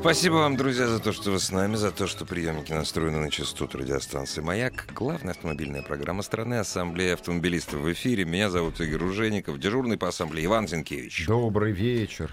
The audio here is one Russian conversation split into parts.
Спасибо вам, друзья, за то, что вы с нами, за то, что приемники настроены на частоту радиостанции «Маяк». Главная автомобильная программа страны «Ассамблея автомобилистов» в эфире. Меня зовут Игорь Ужеников, дежурный по ассамблее Иван Зинкевич. Добрый вечер.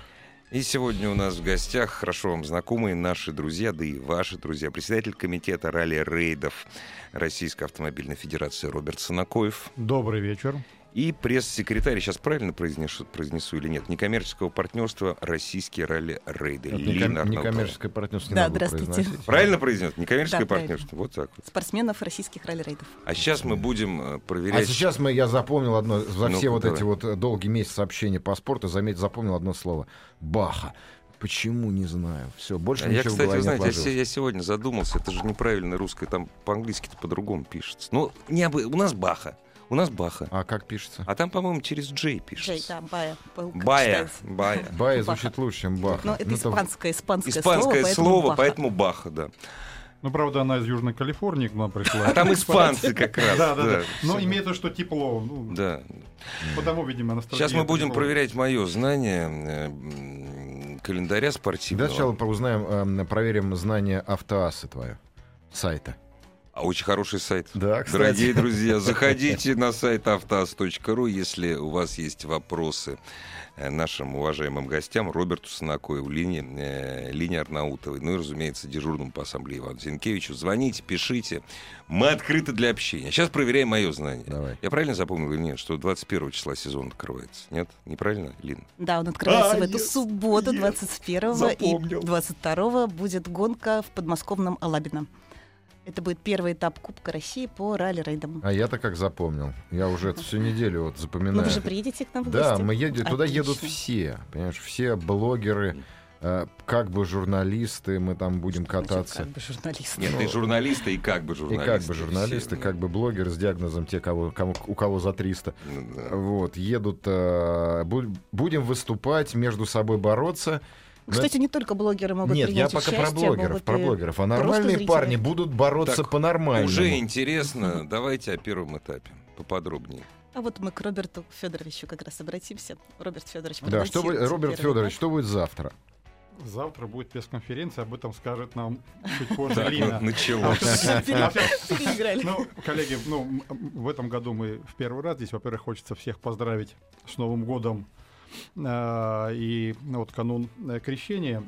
И сегодня у нас в гостях хорошо вам знакомые наши друзья, да и ваши друзья, председатель комитета ралли-рейдов Российской автомобильной федерации Роберт Санакоев. Добрый вечер. И пресс-секретарь, сейчас правильно произнесу, произнесу или нет, некоммерческого партнерства «Российские ралли-рейды». Лина неком- некоммерческое партнерство не Да, надо здравствуйте. произносить. Правильно произнес? Некоммерческое Да, правильно. партнерство. Вот так вот. спортсменов российских ралли-рейдов. А сейчас мы будем э, А проверять... сейчас мы, я запомнил одно, за Ну-ка, все вот давай. эти вот э, долгие месяцы общения по спорту, заметь, запомнил одно слово. Баха. Почему, не знаю. Все, больше А Я, ничего в кстати, голове вы знаете, не я, отложилось. я сегодня задумался, это же неправильно русское, там по-английски-то по-другому пишется. Ну, не обы- у нас Баха, у нас Баха. А как пишется? А там, по-моему, через Джей пишется. Джей, да, Бая. Бая. Бая. Бая звучит лучше, чем Баха. Но это Ну, там- испанское, испанское, Испанское слово, слово, Баха. поэтому Баха, да. Ну, правда, она из Южной Калифорнии к нам пришла. А там испанцы как раз. Да, да, да. Но Всё. имеет в виду, что тепло. Ну, Да. Потому, видимо. Сейчас мы будем проверять мое знание э, календаря спортивного. Да, сначала узнаем, эм, проверим знание автоассы твое. Сайта. А очень хороший сайт. Да, кстати. Дорогие друзья, заходите на сайт автоаз.ру, если у вас есть вопросы э, нашим уважаемым гостям Роберту Санакоеву, Лине, э, Лине Арнаутовой, ну и, разумеется, дежурному по ассамблее Ивану Зинкевичу. Звоните, пишите. Мы открыты для общения. Сейчас проверяем мое знание. Давай. Я правильно запомнил или нет, что 21 числа сезон открывается? Нет? Неправильно, Лин? Да, он открывается А, в эту yes, субботу, yes. 21 Запомнил. и 22 будет гонка в подмосковном Алабино. Это будет первый этап Кубка России по ралли-рейдам. А я-то как запомнил. Я уже это всю неделю вот Ну, запоминаю. вы же приедете к нам в Да, гости? мы едем, туда едут Отлично. все, понимаешь, все блогеры, э, как бы журналисты, мы там будем кататься. Как бы журналист. Нет, и журналисты, и как бы И журналисты. как бы журналисты, все. как бы блогеры с диагнозом, те, кого, кому, у кого за 300. Ну, да. Вот, едут, э, бу- будем выступать, между собой бороться. Кстати, не только блогеры могут Нет, я пока про блогеров, про блогеров. А нормальные парни будут бороться Так, по-нормальному. Уже интересно. Давайте о первом этапе поподробнее. А вот мы к Роберту Федоровичу как раз обратимся. Роберт Федорович, Да, что будет, Роберт Федорович, что будет завтра? Завтра будет пресс-конференция, об этом скажет нам чуть позже Так, Лина. ну, началось. Переиграли. Ну, коллеги, ну, в этом году мы в первый раз здесь, во-первых, хочется всех поздравить с Новым годом и ну, вот канун э, крещения.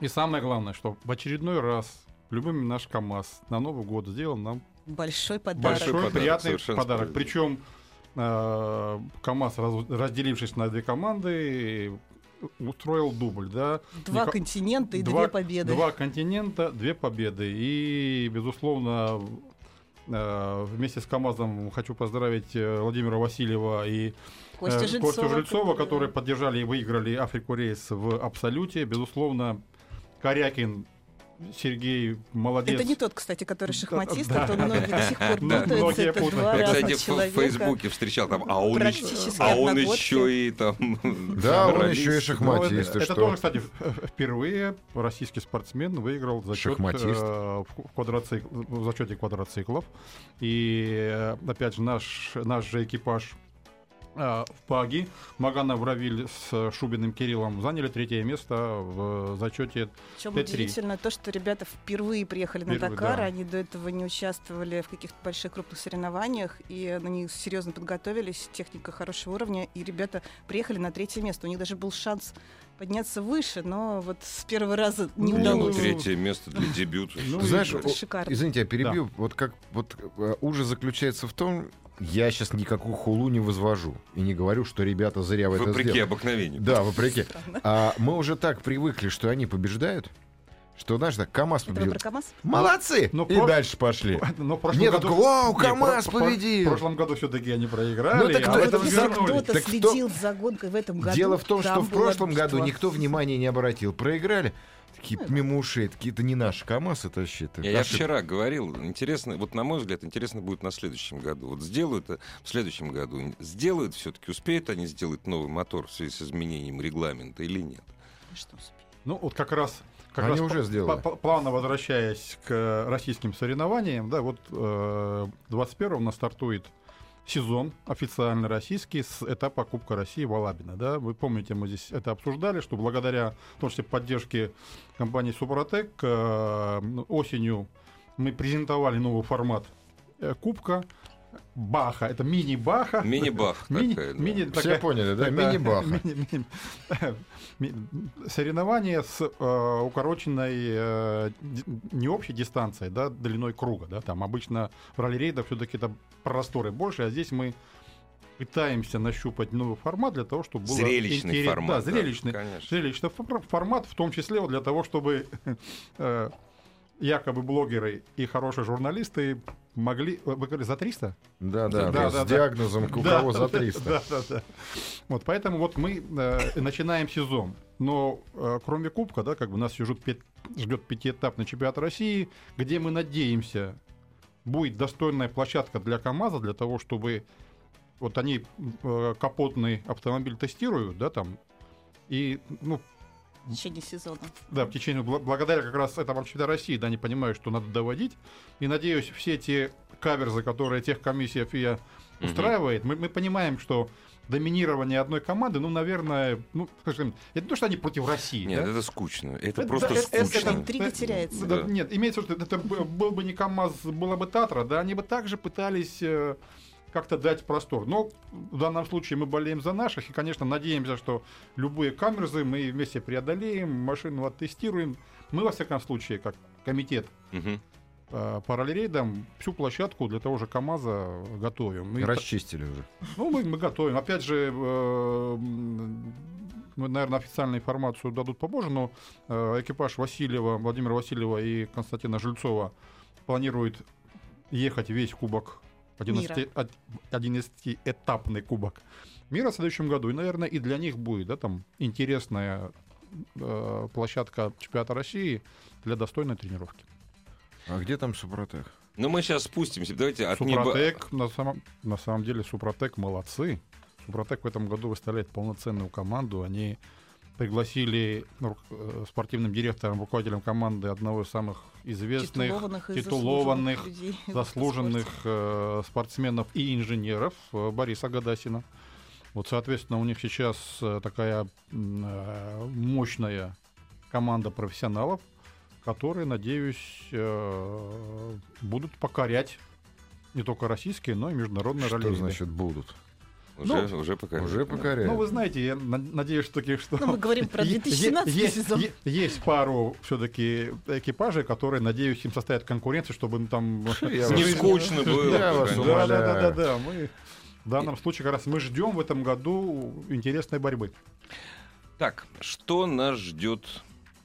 И самое главное, что в очередной раз любимый наш КАМАЗ на Новый год сделал нам Большой подарок. большой подарок, приятный подарок. Причем э, КАМАЗ, раз- разделившись на две команды, устроил дубль, да. Два Ника- континента и два- две победы. Два континента, две победы. И, безусловно, вместе с КАМАЗом хочу поздравить э, Владимира Васильева и Костя э, Жильцова. Костю Жильцова, которые поддержали и выиграли Африку рейс в Абсолюте. Безусловно, Корякин Сергей молодец. Это не тот, кстати, который шахматист, Да, а то да, многие до сих пор Да, путаются. Это два Я, кстати, в-. Фейсбуке встречал там, а он, а он еще и там... Да, он еще и Ну, шахматист. это, и это тоже, кстати, впервые российский спортсмен выиграл зачет э, в, квадроцик- в зачете квадроциклов. И э, опять же наш, наш же экипаж в Паги, Маганов Равиль с Шубиным Кириллом заняли третье место в зачете. Причем Т3. удивительно то, что ребята впервые приехали на Впервые, Дакар, да. они до этого не участвовали в каких-то больших крупных соревнованиях, и на них серьезно подготовились, техника хорошего уровня, и ребята приехали на третье место. У них даже был шанс подняться выше, но вот с первого раза не Ну, Не, ну, удалось. третье место для дебюта. Ну, знаешь, Шикарно. Извините, я перебью. Вот как вот э, ужас заключается в том, я сейчас никакую хулу не возвожу и не говорю, что ребята зря в это Вопреки сделали. обыкновению. Да, вопреки. Странно. А мы уже так привыкли, что они побеждают, что, знаешь, так, КамАЗ победил. КамАЗ? Молодцы! Ну, и про- дальше пошли. Но Нет, году... так, вау, Не, КамАЗ про- победил! В прошлом году все-таки они проиграли, Ну, так а кто- это если кто-то Так кто- следил за гонкой в этом году, Дело в том, что в прошлом году никто внимания не обратил. Проиграли. Какие-то мимо ушей. Какие-то не наши КАМАЗ, это вообще... это Я, я ошибка. вчера говорил, интересно, вот на мой взгляд, интересно будет на следующем году. Вот сделают э, в следующем году, сделают все-таки, успеют они сделать новый мотор в связи с изменением регламента или нет? Что успеем? Ну, вот как раз... Как Они раз уже сделали. по- по- плавно возвращаясь к российским соревнованиям, да, вот э, 21 у нас стартует сезон официально российский с этапа Кубка России в Алабино. Да? Вы помните, мы здесь это обсуждали, что благодаря в том числе поддержке компании Супротек э, осенью мы презентовали новый формат э, Кубка. Баха, это мини-баха. Мини-бах Мини, такая, да. мини Все такая- поняли, да? да, Мини-баха. мини- мини- ми- Соревнования с э, укороченной э, не общей дистанцией, да, длиной круга, да, там обычно в ралли-рейдах все-таки это просторы больше, а здесь мы пытаемся нащупать новый формат для того, чтобы было Зрелищный интерес- формат. да, зрелищный, конечно. зрелищный фор- формат, в том числе вот для того, чтобы э, якобы блогеры и хорошие журналисты могли, вы говорили, за 300? Да, да, Да, да, с да. диагнозом, у Да, кого за да, 300. Да, да, да. Вот поэтому вот мы э, начинаем сезон. Но э, кроме Кубка, да, как бы нас ждет, пи- ждет пятиэтапный чемпионат России, где мы надеемся, будет достойная площадка для КАМАЗа, для того, чтобы вот они э, капотный автомобиль тестируют, да, там, и, ну, В течение сезона. да, в течение, бла- благодаря как раз этому чемпионату России, да, они понимают, что надо доводить. И надеюсь, все те каверзы, которые техкомиссия ФИА Мгм. устраивает, мы, мы понимаем, что доминирование одной команды, ну, наверное, ну, скажем, это не то, что они против России. Нет, да? это скучно. Это Это- просто это- это- скучно. это интрига теряется. Да, Да. Нет, имеется в виду, это был бы не КАМАЗ, была бы Татра, да, они бы также пытались э, как-то дать простор. Но в данном случае мы болеем за наших и, конечно, надеемся, что любые камерзы мы вместе преодолеем, машину оттестируем. Мы, во всяком случае, как комитет Мгм. э, по всю площадку для того же КАМАЗа готовим. И Расчистили уже. ну, мы, мы готовим. Опять же, ну, наверное, официальную информацию дадут попозже, но э, экипаж Васильева, Владимира Васильева и Константина Жильцова планирует ехать весь кубок, 11, от- 11-этапный кубок мира в следующем году. И, наверное, и для них будет да, там, интересная э, площадка чемпионата России для достойной тренировки. А где там Супротек? Ну, мы сейчас спустимся. Давайте от неба... Супротек, на самом, на самом деле, Супротек молодцы. Супротек в этом году выставляет полноценную команду. Они пригласили ну, э, спортивным директором, руководителем команды одного из самых известных, Титулованных титулованных, заслуженных людей заслуженных э, спортсменов и инженеров э, Бориса Гадасина. Вот, соответственно, у них сейчас такая мощная команда профессионалов, которые, надеюсь, будут покорять не только российские, но и международные Что ралли. значит будут? Уже, Ну, уже пока. Уже покоряют. Ну, вы знаете, я на- надеюсь, что таких, что... Ну, мы говорим про Е- е- 2017 есть, сезон. е- Есть пару все-таки экипажей, которые, надеюсь, им составят конкуренцию, чтобы им там... Не скучно было. Да, да, да, да. Мы в данном случае как раз мы ждем в этом году интересной борьбы. Так, что нас ждет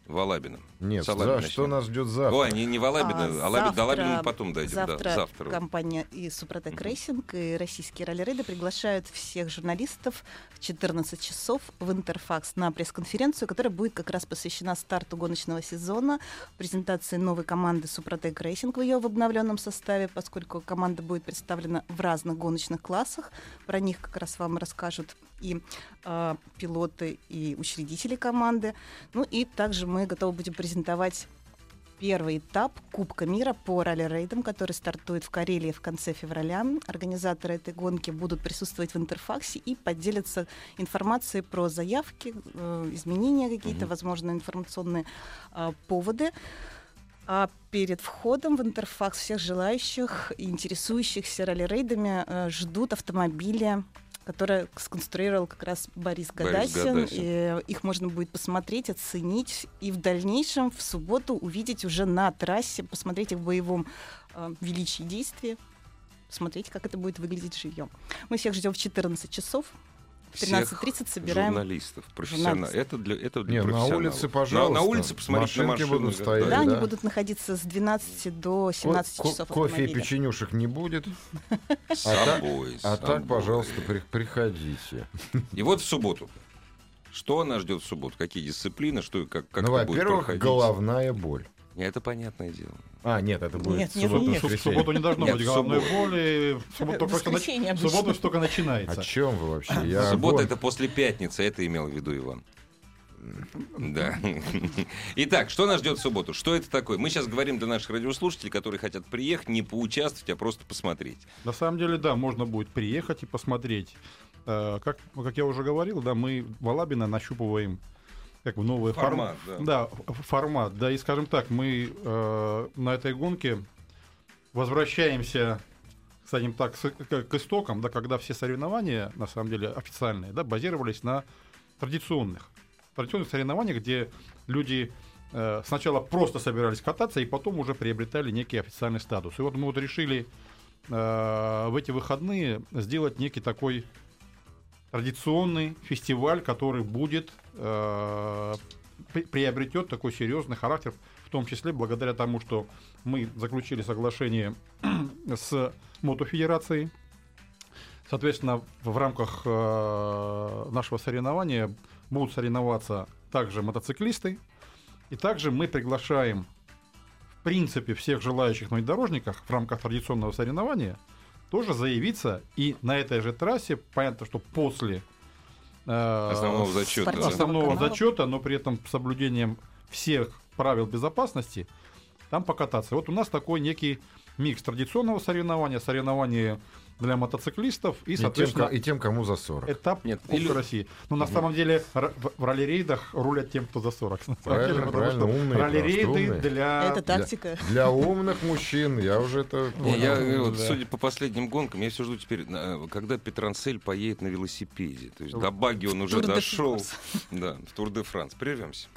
в Алабино? Нет, за- что нас ждет завтра? Ой, не, не в Алабино, А, Алаби- до Алабина мы завтра- потом дойдем. Завтра, да, завтра. компания и Супротек. Рейсинг, и российские ралли-рейды приглашают всех журналистов в 14 часов в Интерфакс на пресс-конференцию, которая будет как раз посвящена старту гоночного сезона, презентации новой команды Супротек Рейсинг в ее в обновленном составе, поскольку команда будет представлена в разных гоночных классах. Про них как раз вам расскажут и э, пилоты, и учредители команды. Ну и также мы готовы будем презентовать первый этап Кубка мира по ралли-рейдам, который стартует в Карелии в конце февраля. Организаторы этой гонки будут присутствовать в интерфаксе и поделятся информацией про заявки, э, изменения какие-то, Мгм. возможно, информационные э, поводы. А перед входом в интерфакс всех желающих и интересующихся ралли-рейдами э, ждут автомобили, которые сконструировал как раз Борис Борис Гадасин. Гадасин. И их можно будет посмотреть, оценить и в дальнейшем в субботу увидеть уже на трассе, посмотреть их в боевом э, величии действия, посмотреть, как это будет выглядеть живьем. Мы всех ждем в 14 часов. В Всех 13.30 собираем журналистов, профессионалов. Это для, это для Не, на профессионалов. улице, На- пожалуйста. На, улице посмотреть на машины. будут да, стоять, Да, да. они будут находиться с 12 до 17 Ко- часов ко- Кофе и печенюшек не будет. С А так- собой, с А так, пожалуйста, при- приходите. И вот в субботу. Что нас ждет в субботу? Какие дисциплины? Что, как, как ну, это будет во-первых, проходить? головная боль. Это понятное дело. А, нет, это будет Нет, в нет, субботу, нет. В субботу не должно Нет, быть головной субботу. боли. В субботу только, нач- субботу обычно. только начинается. О чем вы вообще? Я Суббота это после пятницы, это имел в виду Иван. Да. Итак, что нас ждет в субботу? Что это такое? Мы сейчас говорим для наших радиослушателей, которые хотят приехать, не поучаствовать, а просто посмотреть. На самом деле, да, можно будет приехать и посмотреть. Э, Как, как я уже говорил, да, мы в Алабино нащупываем как бы новый Формат, формат. да. Да, формат. Да, и скажем так, мы э, на этой гонке возвращаемся, скажем так, к истокам, да, когда все соревнования, на самом деле, официальные, да, базировались на традиционных. Традиционных соревнованиях, где люди э, сначала просто собирались кататься, и потом уже приобретали некий официальный статус. И вот мы вот решили э, в эти выходные сделать некий такой традиционный фестиваль, который будет э, при- приобретет такой серьезный характер, в том числе благодаря тому, что мы заключили соглашение с Мотофедерацией. Соответственно, в рамках э, нашего соревнования будут соревноваться также мотоциклисты. И также мы приглашаем, в принципе, всех желающих на внедорожниках в рамках традиционного соревнования тоже заявиться. И на этой же трассе, понятно, что после э, Основного зачета. основного канала. зачета, но при этом с соблюдением всех правил безопасности, там покататься. Вот у нас такой некий микс традиционного соревнования, соревнования для мотоциклистов и, И тем, соответственно, и тем, кому за 40. этап Нет, Кубка или- России. Но на самом деле р- в, ралли-рейдах рулят тем, кто за 40. на самом Правильно, деле, правильно, умные, ралли-рейды для... Это тактика. Для умных мужчин я уже это я, понял. э, вот, да. судя по последним гонкам, я все жду теперь, когда Петранцель поедет на велосипеде. То есть до Баги он уже дошел. Да, в Тур де Франс. Прервемся.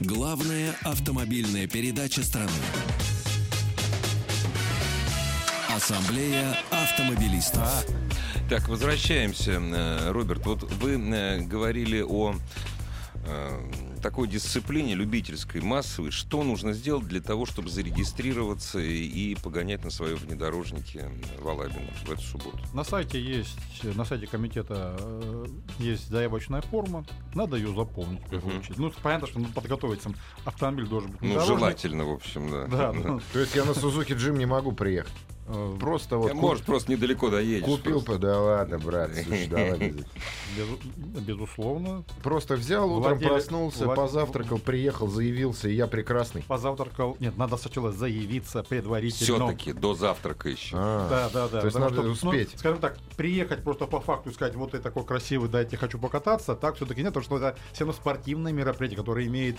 Главная автомобильная передача страны. Ассамблея автомобилистов. Так, возвращаемся. Э, Роберт, вот вы э, говорили о э, такой дисциплине любительской, массовой. Что нужно сделать для того, чтобы зарегистрироваться и, погонять на своем внедорожнике в Алабино в эту субботу? На сайте есть, на сайте комитета есть заявочная форма. Надо ее заполнить в первую очередь. Ну, понятно, что надо подготовить сам автомобиль должен быть Ну, желательно, в общем, да. Да, То есть я на Сузуки Джим не могу приехать. Э, Просто вот Э, Может, просто недалеко доедешь. купил, просто. по- да ладно, брат, слушай, давай. без- безу- безусловно. Просто взял, утром Владелец- проснулся, влад- позавтракал, приехал, заявился, и я прекрасный. Позавтракал. Нет, надо сначала заявиться предварительно. Все-таки до завтрака еще. А, Да, да, да. То есть потому надо что, ну, успеть. скажем так, приехать просто по факту и сказать, вот ты такой красивый, дайте хочу покататься, так все-таки нет, потому что это все равно спортивное мероприятие, которое имеет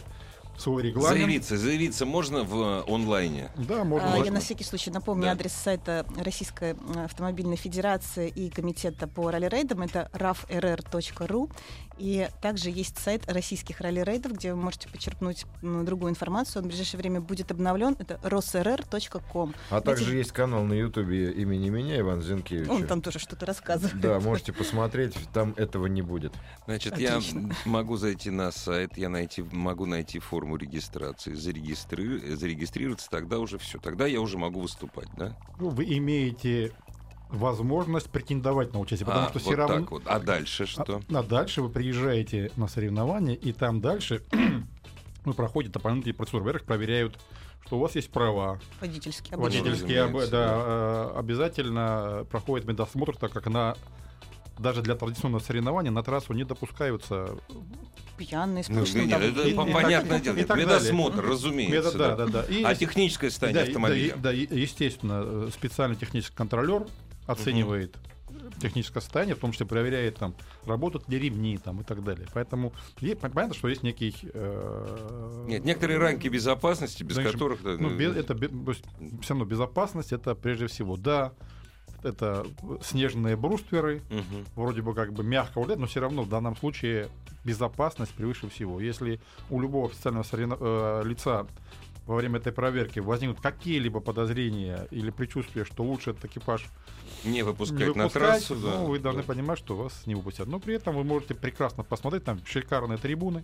свой регламент. Заявиться, заявиться можно в э, онлайне? Да, можно. А, можно. Я на всякий случай напомню Да. адрес сайта Российской м, автомобильной федерации и комитета по ралли-рейдам. Это rafrr.ru. И также есть сайт российских ралли-рейдов, где вы можете почерпнуть м, другую информацию. Он в ближайшее время будет обновлен. Это rosrr.com. А также Эти- есть канал на Ютубе имени меня, Иван Зинкевича. Он там тоже что-то рассказывает. Да, можете посмотреть, там этого не будет. Значит, Отлично. я могу зайти на сайт, я найти, могу найти форму регистрации, зарегистри- зарегистрироваться, тогда уже все. Тогда я уже могу выступать, да? Ну, вы имеете возможность претендовать на участие, потому а, что вот все равно... так вот. А дальше что? А, а дальше вы приезжаете на соревнования, и там дальше вы проходите дополнительные процедуры. Во-первых, проверяют, что у вас есть права. Водительский. Водитель. обычно. Водительские об- да, э, обязательно проходит медосмотр, так как на даже для традиционного соревнования на трассу не допускаются Пьяный, с Ну, это и- по- и понятное так- дело. и так Медосмотр, далее. разумеется. да, да. да, да. И А ес- техническое состояние да, и- автомобиля? Да, и- да, и- естественно, э, специальный технический контролер оценивает техническое состояние, в том числе проверяет там, работают ли ремни там, и так далее. Поэтому понятно, что есть некий... э, Нет, некоторые рамки безопасности, без Знаешь, которых... Ну, ну, бе- это все равно безопасность, это прежде всего, да, это снежные брустверы, мгм. вроде бы как бы мягко улет, но все равно в данном случае безопасность превыше всего. Если у любого официального соревно- э, лица во время этой проверки возникнут какие-либо подозрения или предчувствия, что лучше этот экипаж Не не выпускать на выпускать, трассу, ну, да. вы должны Да. понимать, что вас не выпустят. Но при этом вы можете прекрасно посмотреть, там шикарные трибуны,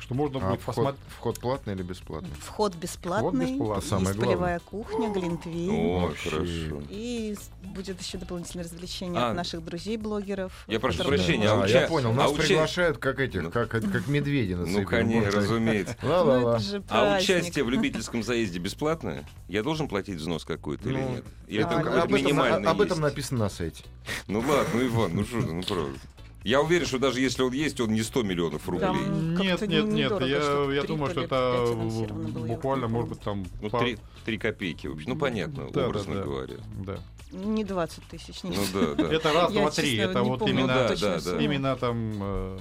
что можно А будет вход, посмотреть. вход платный или бесплатный? Вход бесплатный, бесплатный. есть Самое главное. полевая кухня, глинтвейн. О, хорошо. И будет еще дополнительное развлечение А, от наших друзей-блогеров. я прошу прощения, а А, уча- я понял, а нас уча- приглашают как этих, Ну. как, как медведи на Ну, конечно, разумеется. Ну, Ла-ла-ла. же А участие в любительском заезде бесплатное? Я должен платить взнос какой-то или Ну, нет? Или а, там ну, об, этом, минимальный об этом есть? написано на сайте. Ну ладно, ну Иван, ну что, ну правда. Я уверен, что даже если он есть, он не 100 миллионов рублей. Там Нет, нет, нет. Я, я думаю, то что это буквально, может быть, там... Ну, пар- три, три копейки вообще. Ну, понятно, Да, да, образно да. говоря. Да. Не 20 тысяч, нет. Ну да, да. Это раз, два, три. Это вот помню Ну именно, да, да, да. именно там... э,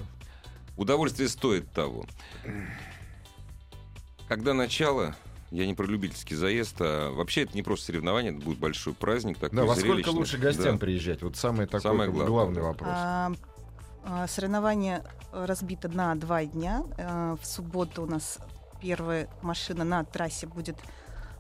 Удовольствие стоит того. Когда начало, я не про любительский заезд, а вообще это не просто соревнование, это будет большой праздник, такой Да, во сколько зрелищный. лучше гостям Да. приезжать? Вот самый такой Самое главное. главный вопрос. А, Соревнование э, разбито на два дня. Э, В субботу у нас первая машина на трассе будет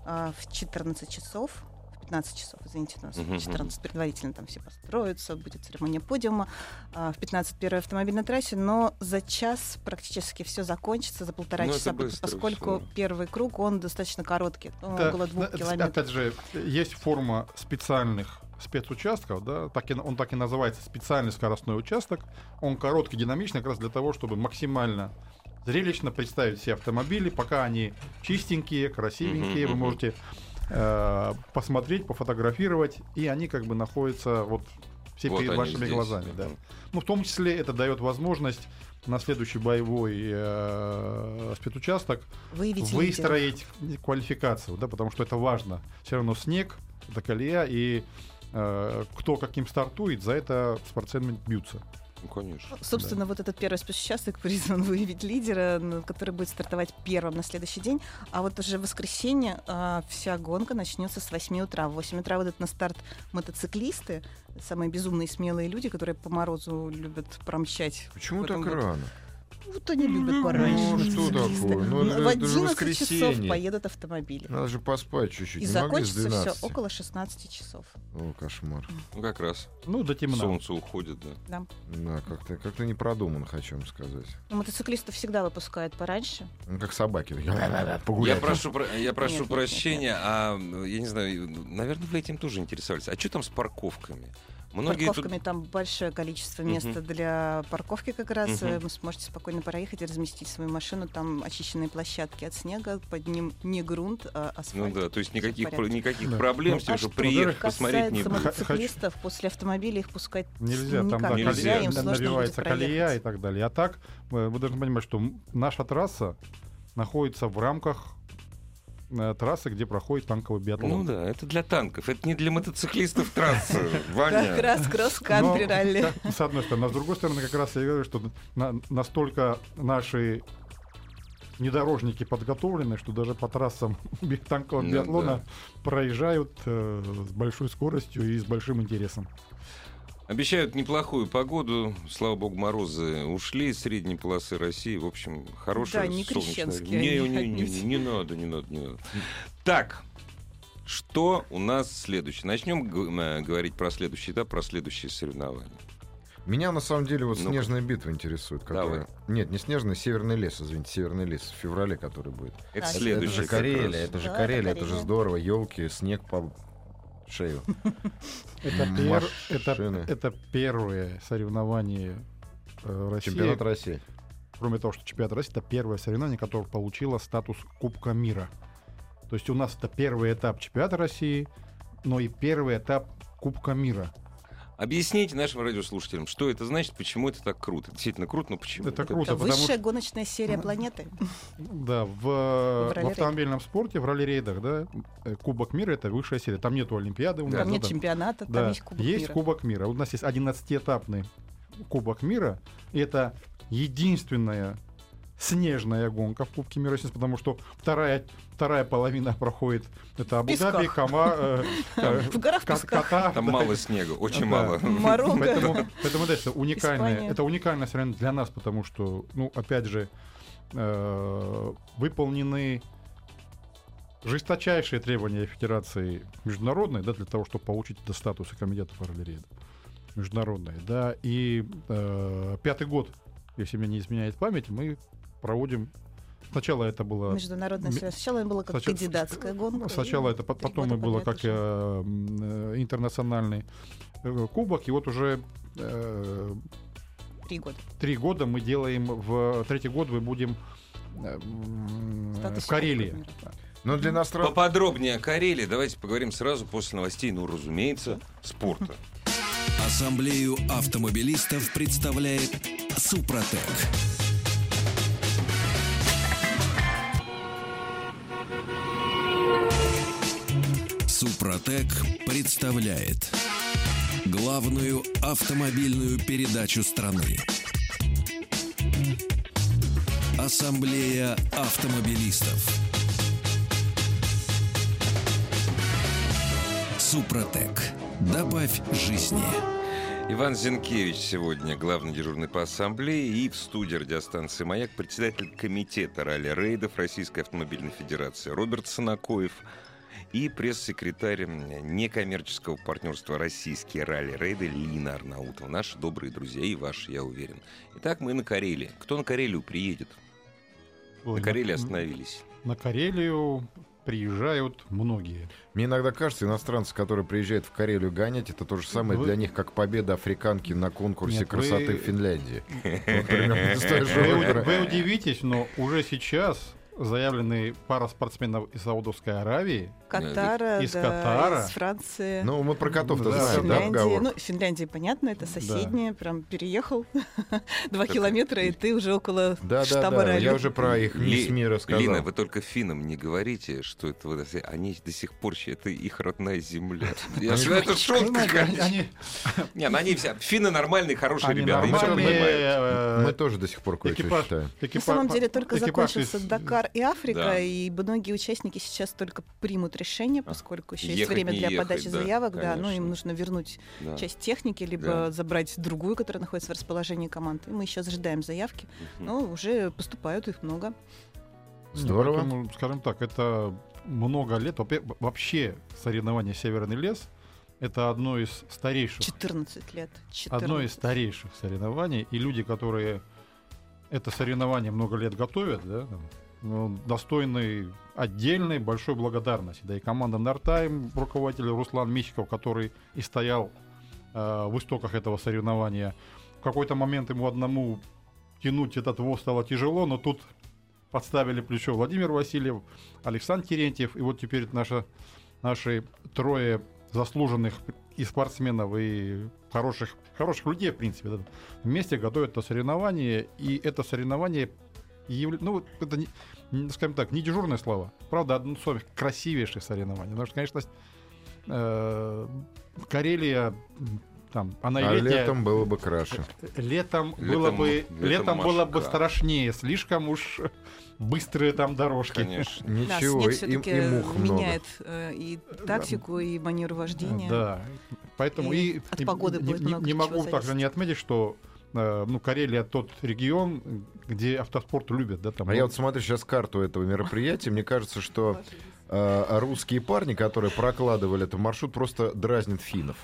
а, в 14 часов. В 15 часов, извините, у нас Мгм, в 14 предварительно там все построятся, будет церемония подиума. А, В 15 первый автомобиль на трассе, но за час практически все закончится, за полтора Ну, часа, быстро поскольку всё. первый круг, он достаточно короткий, Да, около двух да, километров. Опять же, есть форма специальных спецучастков, да, так и, он так и называется специальный скоростной участок. Он короткий, динамичный, как раз для того, чтобы максимально зрелищно представить все автомобили, пока они чистенькие, красивенькие, вы можете э, посмотреть, пофотографировать, и они как бы находятся вот все Вот перед вашими здесь. глазами, да. Ну, в том числе это дает возможность на следующий боевой э, спецучасток Выявить выстроить квалификацию, да, потому что это важно. Все равно снег, это колея, и кто каким стартует, за это спортсмены бьются. Ну, конечно. Собственно, вот этот первый спецучасток призван выявить лидера, ну, который будет стартовать первым на следующий день. А вот уже в воскресенье а, вся гонка начнется с 8 утра. В 8 утра выйдут на старт мотоциклисты, самые безумные смелые люди, которые по морозу любят промчать. Почему так году. рано? Вот они любят пораньше. Ну, что такое? Ну, в это- это же 11 часов воскресенье. поедут автомобили. Надо же поспать чуть-чуть. И закончится все 12? около 16 часов. О, кошмар. Ну, как раз. Ну, до темна. Солнце уходит, да. Да. Да, как-то как не продумано, хочу вам сказать. Но мотоциклистов всегда выпускают пораньше. Ну, как собаки. Я Погулять. прошу, про- я прошу Нет, нет, прощения, а я не знаю, наверное, вы этим тоже интересовались. А что там с парковками? Многие тут- парковками там большое количество места для парковки как раз. Э, Вы сможете спокойно проехать и разместить свою машину. Там очищенные площадки от снега, под ним не грунт, а Ну асфальт. да, то есть никаких, про- никаких Да. проблем Ну, а что приехать, посмотреть не будет. Мотоциклистов, после автомобиля их пускать Нельзя, там никак да, нельзя. нельзя, набивается колея и так далее. А так, э, вы должны понимать, что наша трасса находится в рамках э, трассы, где проходит танковый биатлон. Ну да, это для танков, это не для мотоциклистов трасса, Как Ваня. раз кросс-кантри ралли. как- С одной стороны. А с другой стороны, как раз я говорю, что на- настолько наши внедорожники подготовлены, что даже по трассам танкового Ну биатлона да. проезжают э, с большой скоростью и с большим интересом. Обещают неплохую погоду. Слава богу, морозы ушли из средней полосы России. В общем, хорошая Да, не солнечная- крещенские Не, не, не, не, надо, не надо, не надо. Так, что у нас следующее? Начнем э, говорить про следующий этап, про следующие соревнования. Меня на самом деле вот Ну-ка. снежная битва интересует. Которая... Нет, не снежный, северный лес, извините, северный лес в феврале, который будет. Это Это следующий. же как Карелия, это же Да, это Карелия, это же Карелия. здорово. Елки, снег по шею. Это, пер- это, Машины. это первое соревнование э, России. Чемпионат России. Кроме того, что чемпионат России это первое соревнование, которое получило статус Кубка мира. То есть у нас это первый этап чемпионата России, но и первый этап Кубка мира. Объясните нашим радиослушателям, что это значит, почему это так круто. Действительно круто, но почему? Это круто. Это потому высшая гоночная серия планеты. Да, в, В в ралли-рейдах. автомобильном спорте, в ралли-рейдах, да, э, Кубок мира это высшая серия. Там нету Олимпиады у нас. Там нет да. чемпионата, Да, там есть Кубок есть мира. Кубок мира. У нас есть 11-этапный Кубок мира. И это единственная снежная гонка в Кубке мира, потому что вторая, вторая половина проходит это Абу-Даби. Кама, э, э, В горах Ка- песках. Катар. Там да. мало снега, очень Да. мало. Марокко. Поэтому, поэтому да, это уникальное, Испания. это уникальное соревнование для нас, потому что, ну, опять же, э, выполнены жесточайшие требования Федерации международной, да, для того, чтобы получить этот статус и комитета ралли-рейду. Международной, да, и э, пятый год, если мне не изменяет память, мы проводим. Сначала это было... Международная связь. Сначала было как Сначала- кандидатская гонка. Сначала это, потом и было как э, э, интернациональный э, кубок, и вот уже э, Три года. три года мы делаем, в третий год мы будем э, Статус в Карелии. например. Но для иностранцев... Поподробнее о Карелии давайте поговорим сразу после новостей, ну, разумеется, спорта. Ассамблею автомобилистов представляет Супротек. Супротек представляет главную автомобильную передачу страны. Ассамблея автомобилистов. Супротек. Добавь жизни. Иван Зинкевич сегодня главный дежурный по ассамблее и в студии радиостанции «Маяк» председатель комитета ралли-рейдов Российской автомобильной федерации Роберт Санакоев и пресс-секретарь некоммерческого партнерства «Российские ралли-рейды» Лина Арнаутова. Наши добрые друзья и ваши, я уверен. Итак, мы на Карелии. Кто на Карелию приедет? Ой, На Карелии остановились. На Карелию приезжают многие. Мне иногда кажется, иностранцы, которые приезжают в Карелию гонять, это то же самое Вы- для них, как победа африканки на конкурсе Нет, красоты вы- в Финляндии. Вы удивитесь, но уже сейчас заявлены пара спортсменов из Саудовской Аравии. Катара, Из да, Катара. из Франции. Ну, мы про котов-то Да, знаем, да, Финляндии. поговор? Ну, Финляндия, понятно, это соседняя. Прям переехал два километра, и ты уже около Да, да, штаба да. ралли. Я уже про их мисс Ли- мира сказал. Лина, вы только финнам не говорите, что это вот они до сих пор это их родная земля. Я знаю, это шутка. Понимаете, они- Не, ну они все. Финны нормальные, хорошие ребята. э, Мы тоже до сих пор кое-что считаем. На самом деле только закончился Дакар и Африка, Да. и многие участники сейчас только примут решение, поскольку еще есть время для ехать, подачи да, заявок, да, ну им нужно вернуть Да. часть техники, либо Да. забрать другую, которая находится в расположении команд. И мы еще ожидаем заявки, но уже поступают их много. Здорово. Поэтому, скажем так, это много лет. Вообще соревнование «Северный лес» — это одно из старейших 14 лет. 14. одно из старейших соревнований, и люди, которые это соревнование много лет готовят, да, там, ну, достойны отдельной большой благодарности. Да и команда Нартайм, руководитель Руслан Мичиков, который и стоял э, в истоках этого соревнования. В какой-то момент ему одному тянуть этот воз стало тяжело, но тут подставили плечо Владимир Васильев, Александр Терентьев, и вот теперь наша, наши трое заслуженных и спортсменов, и хороших, хороших людей, в принципе, вместе готовят это соревнование, и это соревнование ну, это, скажем так, не дежурное слово. Правда, одно из самых красивейших соревнований. Потому что, конечно, э, Карелия, там, она и А летняя- летом было бы краше. Летом, Летом- было бы, летом летом, было бы страшнее, слишком уж быстрые там дорожки. Конечно. Да, Ничего, снег и, все-таки и мух много. меняет э, и тактику, и манеру вождения. Да, поэтому И и, от не- погоды не, будет не- много не могу также зависеть. не отметить, что э, ну Карелия тот регион, где автоспорт любят, да, там. А ну, я вот смотрю сейчас карту этого мероприятия, мне кажется, что э, русские парни, которые прокладывали этот маршрут, просто дразнят финнов.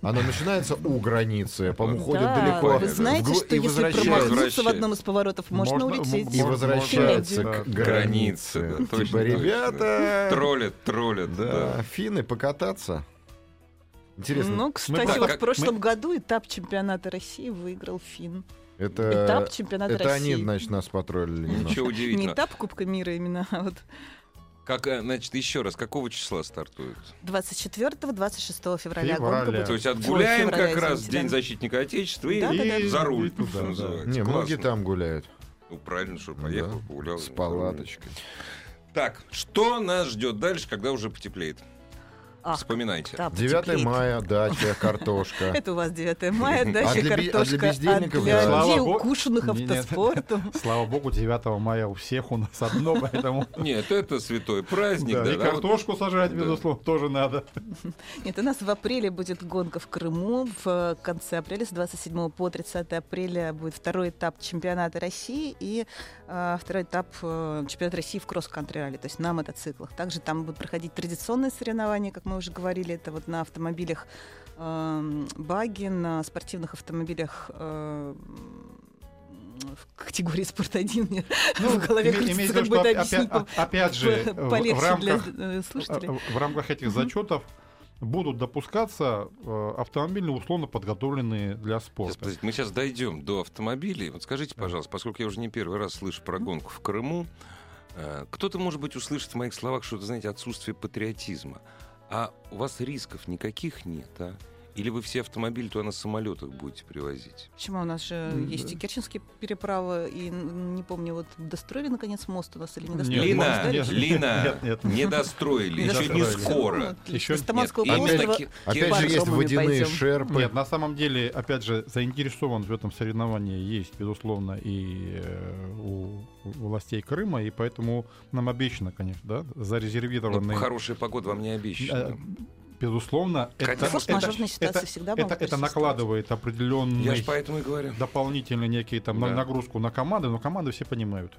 Она начинается у границы, по-моему, ходит Да, далеко. Вы знаете, что и если возвращается. промахнуться в одном из поворотов, можно, Можно- улететь. И возвращается можно- к да. границе. Да, Типа, ребята, Троллят, троллят, да, да. финны покататься. Интересно, Ну, кстати, просто- вот как- в прошлом мы- году этап чемпионата России выиграл Фин. это, этап чемпионата это они, России. значит, нас потроллили. Ничего Не удивительного. этап Кубка мира именно, а вот Как, э, значит, еще раз, какого числа стартует? 24-26 февраля Февраля. То есть отгуляем февраля, как раз День да. защитника Отечества и, Да, да, да. и за руль, И что туда, да. называется. Не, многие Классно. там гуляют. Ну, правильно, что Да. поехал, погулял. С палаточкой. Так, что нас ждет дальше, когда уже потеплеет? Ах, Вспоминайте. да, 9 потеплеет. мая, дача, картошка. Это у вас 9 мая, дача, для би- а для картошка. бездельников, для да. Слава людей, богу. укушенных автоспортом. Слава богу, 9 мая у всех у нас одно, поэтому Нет, это святой праздник. и картошку сажать, безусловно, тоже надо. Нет, у нас в апреле будет гонка в Крыму. В конце апреля, с 27 по 30 апреля, будет второй этап чемпионата России и э, второй этап э, чемпионата России в кросс-кантри ралли, то есть на мотоциклах. Также там будут проходить традиционные соревнования, как мы уже говорили, это вот на автомобилях э, баги, на спортивных автомобилях э, в категории спорт 1 мне Ну, в голове име- крутится, имеется в как виду, бы это объяснить а- опять же, по- в- полегче для рамках э, слушателей. э, в рамках этих зачетов будут допускаться э, автомобили, условно подготовленные для Сейчас, спорта. подождите, мы сейчас дойдем до автомобилей. Вот скажите, пожалуйста, поскольку я уже не первый раз слышу про гонку в Крыму, э, кто-то, может быть, услышит в моих словах что-то, знаете, отсутствие патриотизма. А у вас рисков никаких нет, а? Или вы все автомобили туда на самолетах будете привозить? Почему у нас же М, есть и Керченские переправы, и не помню, вот достроили наконец мост у нас или не достроили? Лина, Мост, нет? Лина, нет, нет. не достроили, еще не скоро. Ну. Еще- Опять же, есть водяные шерпы. Нет, на самом деле, опять же, заинтересован в этом соревновании есть, безусловно, и э, у властей Крыма, и поэтому нам обещано, конечно, да, Ну, зарезервированные... хорошая погода вам не Э, обещана. Безусловно, это, форс-мажорные это- ситуации это- всегда это, это накладывает определенный Я поэтому и говорю. дополнительный некий там на- Да. нагрузку на команды, но команды все понимают.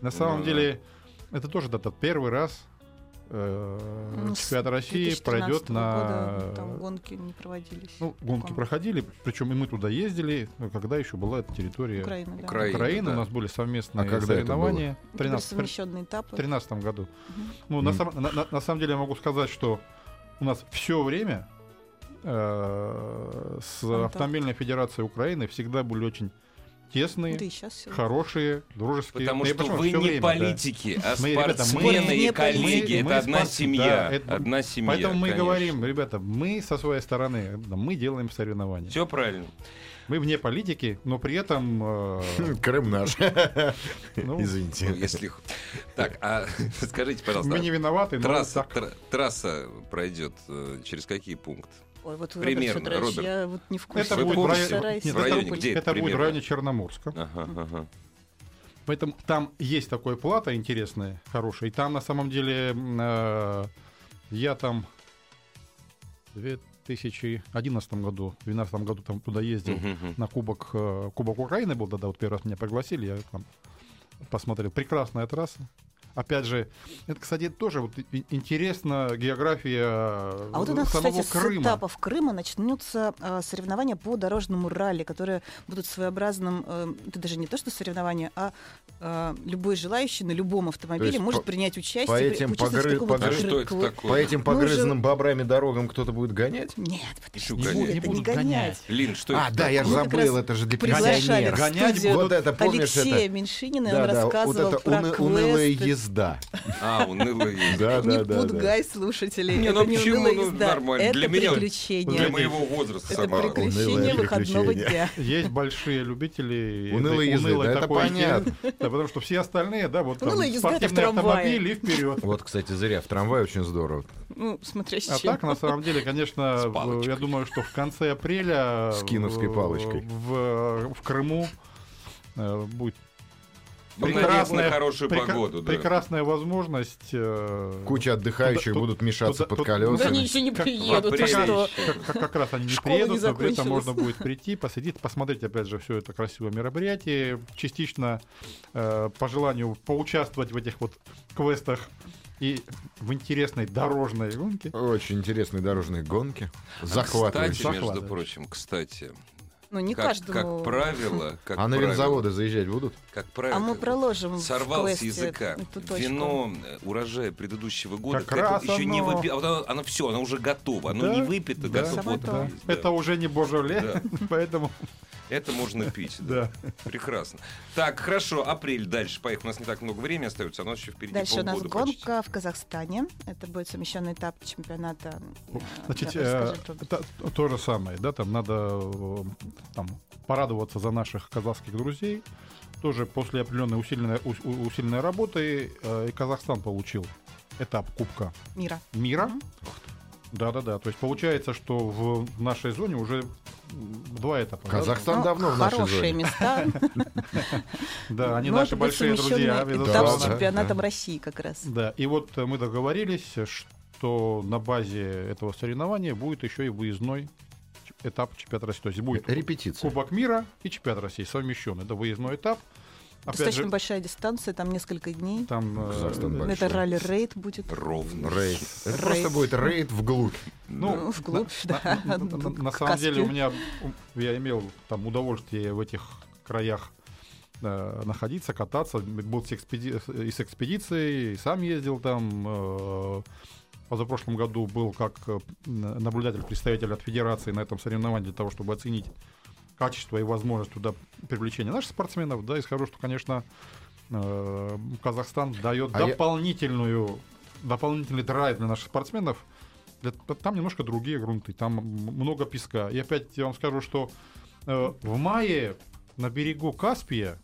На самом Ну, деле, это тоже да, тот первый раз э, Ну, чемпионат России 2013 пройдет на... года там гонки не проводились. Ну, гонки проходили, причем и мы туда ездили, ну, когда еще была эта территория Украина, да. Украина. Украины. да. У нас были совместные А когда это соревнования. Это были 13 совмещенные в этапы. 2013 году. Мгм. Ну, на, Мгм. сам- на- на- на самом деле я могу сказать, что у нас все время э, с. Автомобильной Федерацией Украины всегда были очень тесные, Да хорошие, дружеские. Потому что почему? вы не время, да. политики, а Мы, ребята, мы- спортсмены и коллеги. политики. Это Мы одна спорт- семья. да, это- Одна семья. Поэтому мы и конечно. говорим, ребята, мы со своей стороны, да, мы делаем соревнования. Все правильно. Мы вне политики, но при этом... э, Крым наш. ну, Ну, Извините. если... Так, а скажите, пожалуйста, мы не виноваты, но трасса, так. тра- трасса пройдет э, через какие пункты? Ой, вот, Примерно, Роберт Федорович, Роберт. я вот не в курсе. Это будет в Стараюсь. нет, В районе это, где это это будет в районе Черноморска. Ага, ага. Поэтому там есть такое плата интересное, хорошее. И там на самом деле э, я там в 2011 году, в 2012 году там туда ездил на Кубок, э, Кубок Украины был тогда, вот первый раз меня пригласили, я там посмотрел. Прекрасная трасса. Опять же, это, кстати, тоже вот и- интересна география А вот у нас, самого кстати, с Крыма. этапов Крыма начнутся э, соревнования по дорожному ралли, которые будут своеобразным, э, это даже не то, что соревнования, а э, любой желающий на любом автомобиле может по- принять участие. по этим погры- погры- А что это кве- такое? По этим погрызанным бобрами дорогам кто-то будет гонять? Нет, подожди, не, гонять? это Не будут гонять. гонять. Лин, что А, это да, я же забыл, это же для пенсионеров. Гонять студию Вот это, помнишь, Алексея это... Меньшинина, он Да, да, вот рассказывал это про уны- унылая квесты. Езда. А, унылая есть. Да, не да, да. да. пугай слушателей. Не, это ну не почему? унылая Ну, езда. нормально. Это Для меня- приключение. Для моего возраста Это сама. приключение выходного приключение. дня. Есть большие любители Унылой езды, это понятно. Да, потому что все остальные, да, вот там езда это спортивный трамвае. автомобиль и вперед. Вот, кстати, зря. В трамвае очень здорово. Ну, смотря с А так, на самом деле, конечно, я думаю, что в конце апреля С киновской в- палочкой. В, Крыму э, будет прекрасная, хорошую прека- погоду. да. прекрасная возможность. э, Куча отдыхающих Туда- будут мешаться туда- под туда- Да они колесами. еще не Как- приедут, ты что? как, как- как раз они не Школа не приедут, но при этом можно будет прийти, посидеть, посмотреть, опять же, все это красивое мероприятие, частично э, по желанию поучаствовать в этих вот квестах и в интересной дорожной гонке. Очень интересные дорожные гонки. Кстати, Захватывающие. между Захватывающе. прочим, кстати, Ну, не как, каждому. как правило, как А на винзаводы заезжать будут? как правило, А мы проложим сорвал с языка вино э, урожая предыдущего года. Как раз еще не оно. выпито, оно, оно все, оно уже готово, оно Да, не выпито, да, готово. Вот оно есть, да. Это уже не божоле, Да. поэтому Это можно пить. Да. Прекрасно. Так, хорошо, апрель дальше. Поехали. У нас не так много времени остается, у нас еще впереди Дальше у нас гонка в Казахстане. Это будет совмещенный этап чемпионата. э, Значит, да, э, то же самое, да, там надо э, там, порадоваться за наших казахских друзей. Тоже после определенной усиленной, усиленной работы и Казахстан получил этап Кубка Мира. мира. Мгм. Да-да-да. То есть получается, что в нашей зоне уже два этапа. да? Казахстан Ну, давно в нашей Хорошие зоне. места. Да, они Но наши большие друзья. Этап Да, с да, чемпионатом да. России как раз. Да, и вот мы договорились, что на базе этого соревнования будет еще и выездной этап чемпионата России. То есть будет Репетиция. Кубок мира и чемпионат России совмещенный. Это выездной этап. Опять Достаточно же, большая дистанция, там несколько дней. там... э, Казахстан э, большой. Это ралли-рейд будет. Ровно. Рейд. Это Рейд. просто будет рейд вглубь. Ну, Ну, вглубь, да. на, на- на к самом деле у меня я имел там удовольствие в этих краях э, находиться, кататься. Был с экспеди... и с экспедицией, и сам ездил там. э, позапрошлом году был как э, наблюдатель, представитель от федерации на этом соревновании для того, чтобы оценить качество и возможность туда привлечения наших спортсменов. Да, и скажу, что, конечно, э, Казахстан дает А я- дополнительную, дополнительный драйв для наших спортсменов. Там немножко другие грунты, там много песка. И опять я вам скажу, что э, в мае на берегу Каспия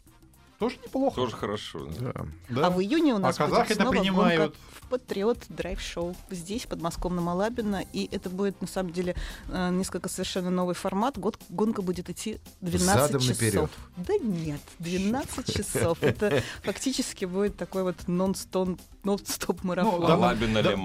тоже неплохо. Тоже хорошо. да. Да. А в июне у нас А казахи будет это снова принимают. в Патриот Драйв Шоу здесь, под подмосковном Алабино. И это будет, на самом деле, э, несколько совершенно новый формат. Год, гонка будет идти 12 Задом часов. наперед. Да нет, 12 часов. Это фактически будет такой вот нон-стоп нон-стоп марафон. Ну, да, Алабин да, Да,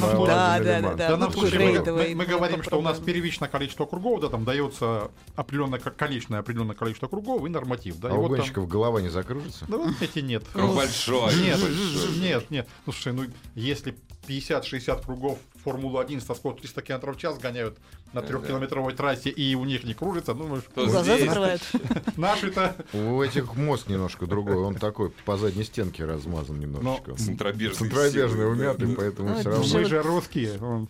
да, да, мы, мы- говорим, что у нас первичное количество кругов, да, там дается определенное ко- количественное определенное количество кругов и норматив. Да, А и у гонщиков голова не закружится? Да вот эти нет. Круг большой. Нет, большой. нет, нет. Ну, слушай, ну если 50-60 кругов Формулу-1 со скоростью 300 км в час гоняют на трехкилометровой трассе, и у них не кружится, ну, мы ж- То Глаза закрывают. наши-то... У этих мозг немножко другой. Он такой по задней стенке размазан немножечко. Центробежный Центробежный умятый, поэтому Ну, все равно. Мы же русские.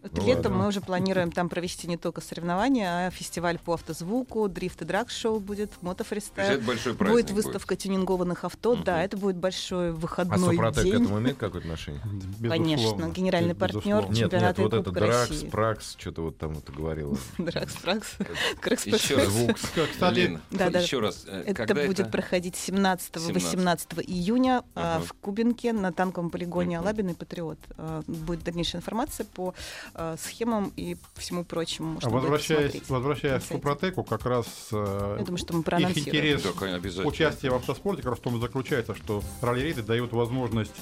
Вот Ну летом ладно. мы уже планируем там провести не только соревнования, а фестиваль по автозвуку, дрифт и драг-шоу будет, мотофристайл. это большой праздник Будет выставка тюнингованных авто, Мгм. да, это будет большой А выходной Супротек к день. этому имеет какое-то отношение? Конечно, генеральный Безусловно. партнер. Нет, нет, вот это Дракс, России. Пракс, что-то вот там это говорила. Дракс, Дракс, Кракс, Еще Пракс. раз. Звук. Кстати, Да, да. еще раз. э, Это будет проходить 17-18 июня а, в Кубинке на танковом полигоне. Алабин и Патриот. А, Будет дальнейшая информация по а, схемам и всему прочему. А возвращаясь, посмотреть. возвращаясь на к. Супротеку, как раз э, Я думаю, что мы их интерес Да, конечно, участие в автоспорте как раз в том и заключается, что ралли-рейды дают возможность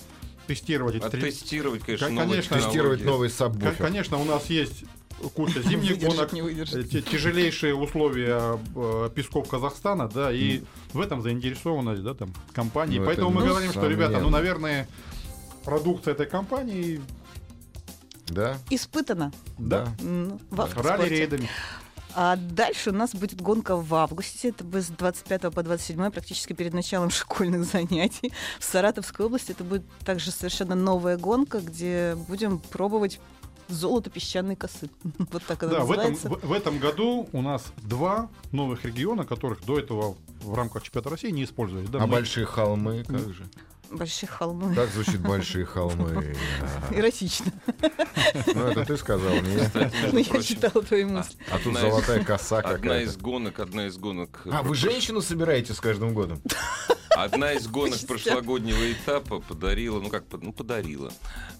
тестировать эти три- Оттестировать, конечно, Кон- новые конечно. Тестировать технологии. новый Кон- сабвуфер. Конечно, у нас есть куча зимних гонок, э, те- тяжелейшие условия э, песков Казахстана, да, и в этом заинтересованность, да, там, компании. Ну, это Поэтому мы ну, говорим, что, ребята, ну, наверное, продукция этой компании, Да? Испытано да, м, в автоспорте. ралли-рейдами. А дальше у нас будет гонка в августе. Это будет с 25 по 27, практически перед началом школьных занятий. В Саратовской области это будет также совершенно новая гонка, где будем пробовать золото песчаной косы. Вот так она Да, в этом, называется. в, в этом году у нас два новых региона, которых до этого в рамках чемпионата России не использовали. Да, А мы- большие холмы, как же? Большие холмы. Так звучит большие холмы. Эротично. Ну, это ты сказал, не я. Ну, я читала твои мысли. А тут Одна золотая коса Одна какая-то. из гонок, одна из гонок. А, вы женщину собираете с каждым годом? Одна из гонок прошлогоднего этапа подарила, ну как, ну подарила,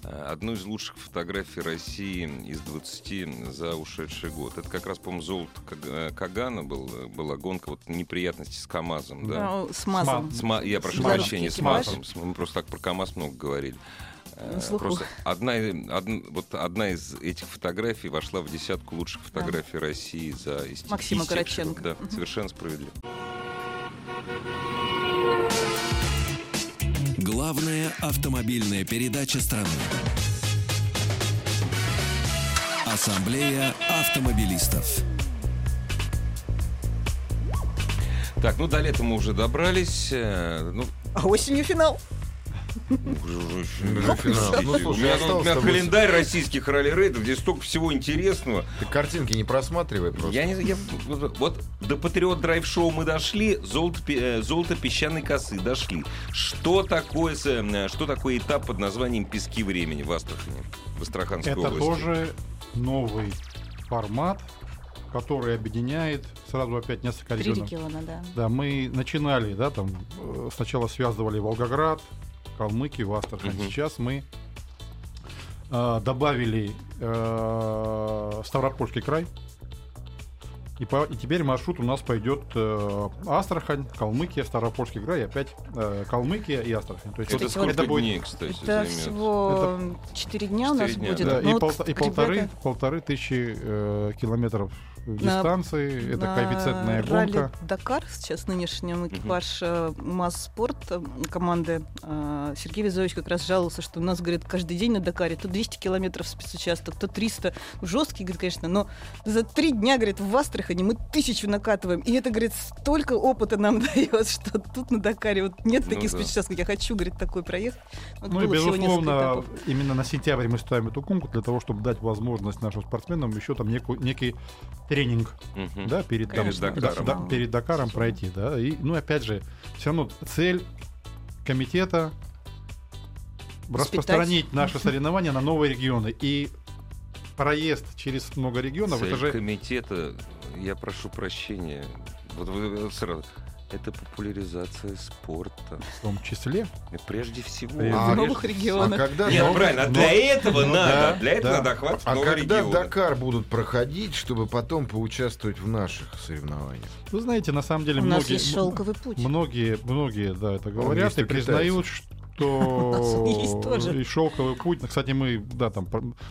э, одну из лучших фотографий России из 20 за ушедший год. Это как раз, по-моему, золото э, Кагана был, э, была гонка, вот неприятности с КАМАЗом, да. Ну, с мазом. С ма- Я прошу прощения, с. МАЗом. С- Мы просто так про КАМАЗ много говорили. Э, слуху. Просто одна, и- одн- вот одна из этих фотографий вошла в десятку лучших фотографий России за исти- Максима. Караченко. Да, Мгм. совершенно справедливо. Главная автомобильная передача страны. Ассамблея автомобилистов. Так, ну до лета мы уже добрались. э, Ну, А осенью финал. финал. Ну, у меня, календарь российских ралли-рейдов, где столько всего интересного. Ты картинки не просматривай просто. Я не я, вот, вот до Патриот Драйв Шоу мы дошли, золото, э, золото песчаной косы дошли. Что такое, с, э, что такое этап под названием Пески времени в Астрахани, в Астраханской Это области? тоже новый формат, который объединяет сразу опять несколько Три регионов. региона, да. Да, мы начинали, да, там э, сначала связывали Волгоград, Калмыкию, Астрахань. Мгм. Сейчас мы э, добавили э, Ставропольский край. И, по- и теперь маршрут у нас пойдет э, Астрахань, Калмыкия, Ставропольский край, и опять э, Калмыкия и Астрахань. То есть Это вот сколько это будет дней, кстати, Это займет? всего 4 дня у нас дня, будет. Да, Ну и, вот полта- и ребята- полторы, полторы тысячи э, километров дистанции, это На коэффициентная ралли гонка. Дакар сейчас нынешнем экипаж э, Масс-спорт э, команды э, Сергей Визович как раз жаловался, что у нас, говорит, каждый день на Дакаре то 200 километров спецучасток, то 300. Жесткий, говорит, конечно, но за три дня, говорит, в Астрахани мы тысячу накатываем. И это, говорит, столько опыта нам дает, что тут на Дакаре вот нет Ну таких да. спецучастков. Я хочу, говорит, такой проехать. Вот Ну и, безусловно, именно на сентябрь мы ставим эту гонку для того, чтобы дать возможность нашим спортсменам еще там неку- некий тренинг Мгм. да, перед, там, Перед да, Дакаром. да, перед Дакаром пройти. Да, и, ну, опять же, все равно цель комитета распространить наши соревнования на новые регионы. И проезд через много регионов, Цель это же комитета, я прошу прощения, вот вы сразу, это популяризация спорта. в том числе. И Прежде всего. Прежде- В новых регионах. А когда, Нет, новый- правильно, а но- для этого ну надо, да, для этого да. надо охватить А новые когда регионы. Дакар будут проходить, чтобы потом поучаствовать в наших соревнованиях? Вы знаете, на самом деле У нас многие, есть шелковый путь. многие, многие, да, это говорят и признают, нас что есть тоже. и шелковый путь. Кстати, мы, да, там,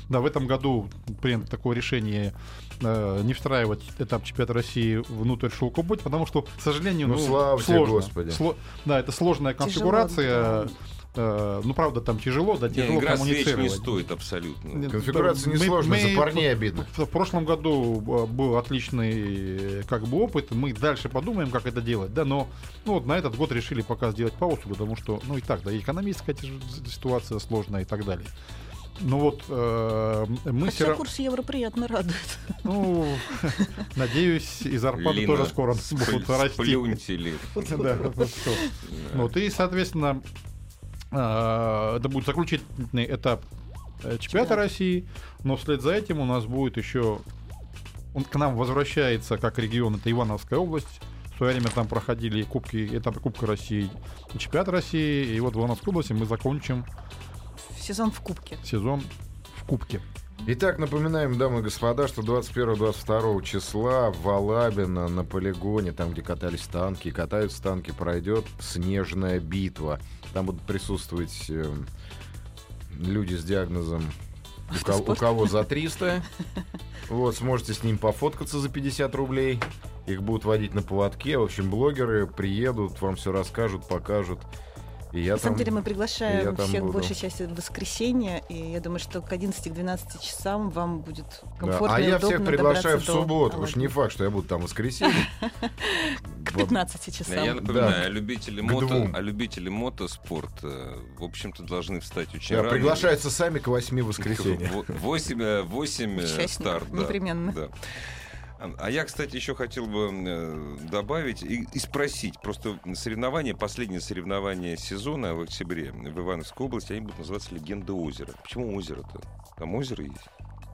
да, в этом году принято такое решение э, не встраивать этап чемпионата России внутрь шелкового пути, потому что, к сожалению, Ну, ну, слава тебе, сложно. Господи. Сло- да, это сложная Тяжело, конфигурация. да. Э, ну, правда, там тяжело, да, Не, тяжело игра свеч не коммуницировать. стоит абсолютно. Конфигурация несложная, мы за парней обидно. в прошлом году э, был отличный э, как бы опыт. Мы дальше подумаем, как это делать, да, но ну, вот на этот год решили пока сделать паузу, потому что, ну и так, да, и экономическая тяж- ситуация сложная и так далее. Ну вот э, мы все Хотя равно, курс евро приятно радует. ну, надеюсь, и зарплаты Лина, тоже скоро будут расти. Да, вот и, соответственно, это будет заключительный этап э, чемпионата Чемпионата. России, но вслед за этим у нас будет еще... Он к нам возвращается как регион, это Ивановская область. В свое время там проходили кубки, этапы Кубка России и чемпионат России. И вот в Ивановской области мы закончим Сезон в Кубке. сезон в Кубке. Итак, напоминаем, дамы и господа, что 21-22 числа в Алабино на полигоне, там, где катались танки, катаются танки, пройдет снежная битва. Там будут присутствовать э, люди с диагнозом у кого, у кого за 300. Вот, сможете с ним пофоткаться за 50 рублей. Их будут водить на поводке. В общем, блогеры приедут, вам все расскажут, покажут. И я На самом там... деле мы приглашаем всех буду. большей части в воскресенье, и я думаю, что к 11-12 часам вам будет Да, комфортно А и я всех приглашаю в субботу, потому что не факт, что я буду там в воскресенье. К 15 часам. Я напоминаю, Да. а любители мото, а любители мотоспорта, в общем-то, должны встать очень Да, рано. приглашаются сами к 8 воскресенья. Во- Восемь, э, восемь э, Участников, старт, да. непременно. А а я, кстати, еще хотел бы э, добавить и, и спросить. Просто соревнования, последние соревнования сезона в октябре в Ивановской области, они будут называться «Легенда озера». Почему озеро-то? Там озеро есть.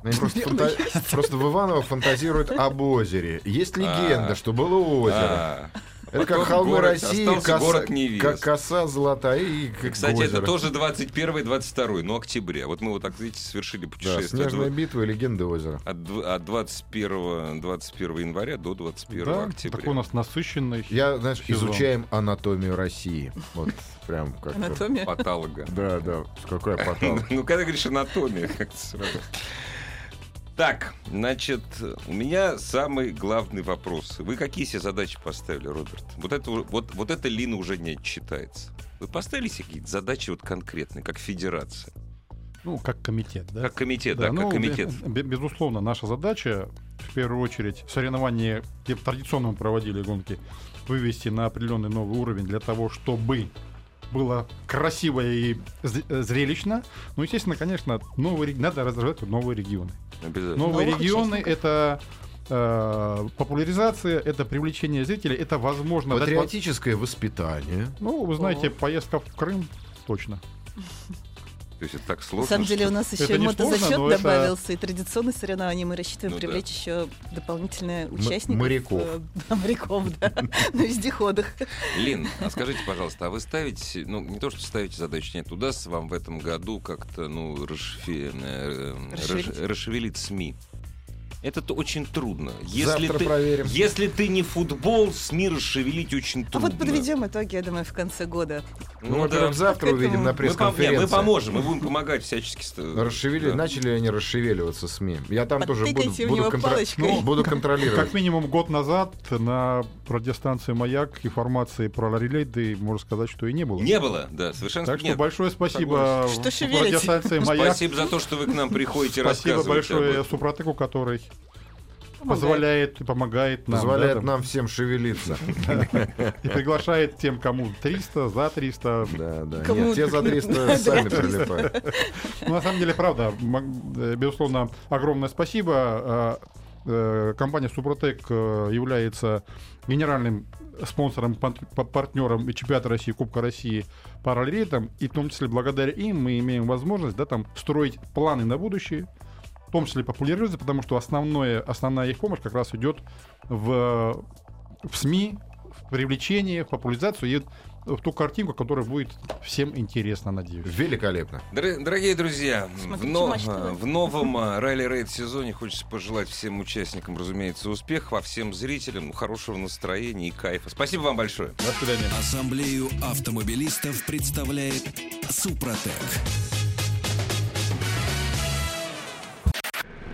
Они просто, фанта- просто в Иваново фантазируют об озере. Есть легенда, А. что было озеро. Это как холмы город- России, коса, город невест. как коса золотая и как Кстати, озеро. это тоже 21 22 но октября. Вот мы вот так, видите, совершили Да, путешествие. снежная от, битва и легенда озера. от от 21, 21 января до 21 Да, октября. такой у нас насыщенный. Я, знаешь, Сезон. изучаем анатомию России. Вот прям как Анатомия. Патолога. Да, да. Какой потом. Ну, когда говоришь анатомия, как-то сразу. Так, значит, у меня самый главный вопрос. Вы какие себе задачи поставили, Роберт? Вот это, вот, вот это Лина уже не отчитается. Вы поставили себе какие-то задачи вот конкретные, как федерация? Ну, как комитет, да? Как комитет, да, ну, как комитет. бе- бе- безусловно, наша задача, в первую очередь, соревнования, где традиционно мы проводили гонки, вывести на определенный новый уровень для того, чтобы было красиво и э, зрелищно. Ну, естественно, конечно, новые, надо развивать новые регионы. Обязательно. Новые Новых регионы это э, популяризация, это привлечение зрителей, это возможно дать во- Патриотическое воспитание. Ну, вы знаете, О. поездка в Крым точно. То есть это так сложно. На самом деле у нас еще мотозачет сложно, но это- добавился, и традиционные соревнования. Мы рассчитываем Ну да. привлечь еще дополнительные участников. моряков. э, Да, моряков, да, на вездеходах. Лин, а скажите, пожалуйста, а вы ставите, ну, не то, что ставите задачу, нет, удастся вам в этом году как-то, ну, э, э, расшевелить СМИ? Это то очень трудно. Если Завтра ты, проверим. Если ты не футбол, СМИ расшевелить очень А трудно. вот подведем итоги, я думаю, в конце года. Ну, Ну во-первых, да. завтра К увидим на Мы, пресс-конференции. мы поможем, мы будем помогать всячески. ст- Расшевели... да. Начали они расшевеливаться СМИ. Я там тоже буду, буду, палочкой. ну, буду контролировать. Как минимум год назад на радиостанции «Маяк» информации про релейды, можно сказать, что и не было. Не было, да, совершенно Так что нет. большое спасибо Что радиостанции «Маяк». Спасибо за то, что вы к нам приходите Спасибо большое. Супротеку, который Помогает. позволяет и помогает нам. Позволяет да, там, нам всем шевелиться. И приглашает тем, кому 300, за 300. Да, да. Нет, те за 300 Да, сами прилипают. Ну, на самом деле, правда, э, безусловно, огромное спасибо. Э, э, Компания Супротек э, является генеральным спонсором, партнером и чемпионата России, Кубка России по ралли-рейтам. И в том числе благодаря им мы имеем возможность да, там, строить планы на будущее, в том числе популяризировать, потому что основное, основная их помощь как раз идет в, в СМИ, в привлечение, в популяризацию и в ту картинку, которая будет всем интересна, надеюсь. Великолепно. Дор- Дорогие друзья, в, но- в новом а, ралли-рейд сезоне хочется пожелать всем участникам, разумеется, успеха, а всем зрителям хорошего настроения и кайфа. Спасибо вам большое. До свидания. Ассамблею автомобилистов представляет Супротек.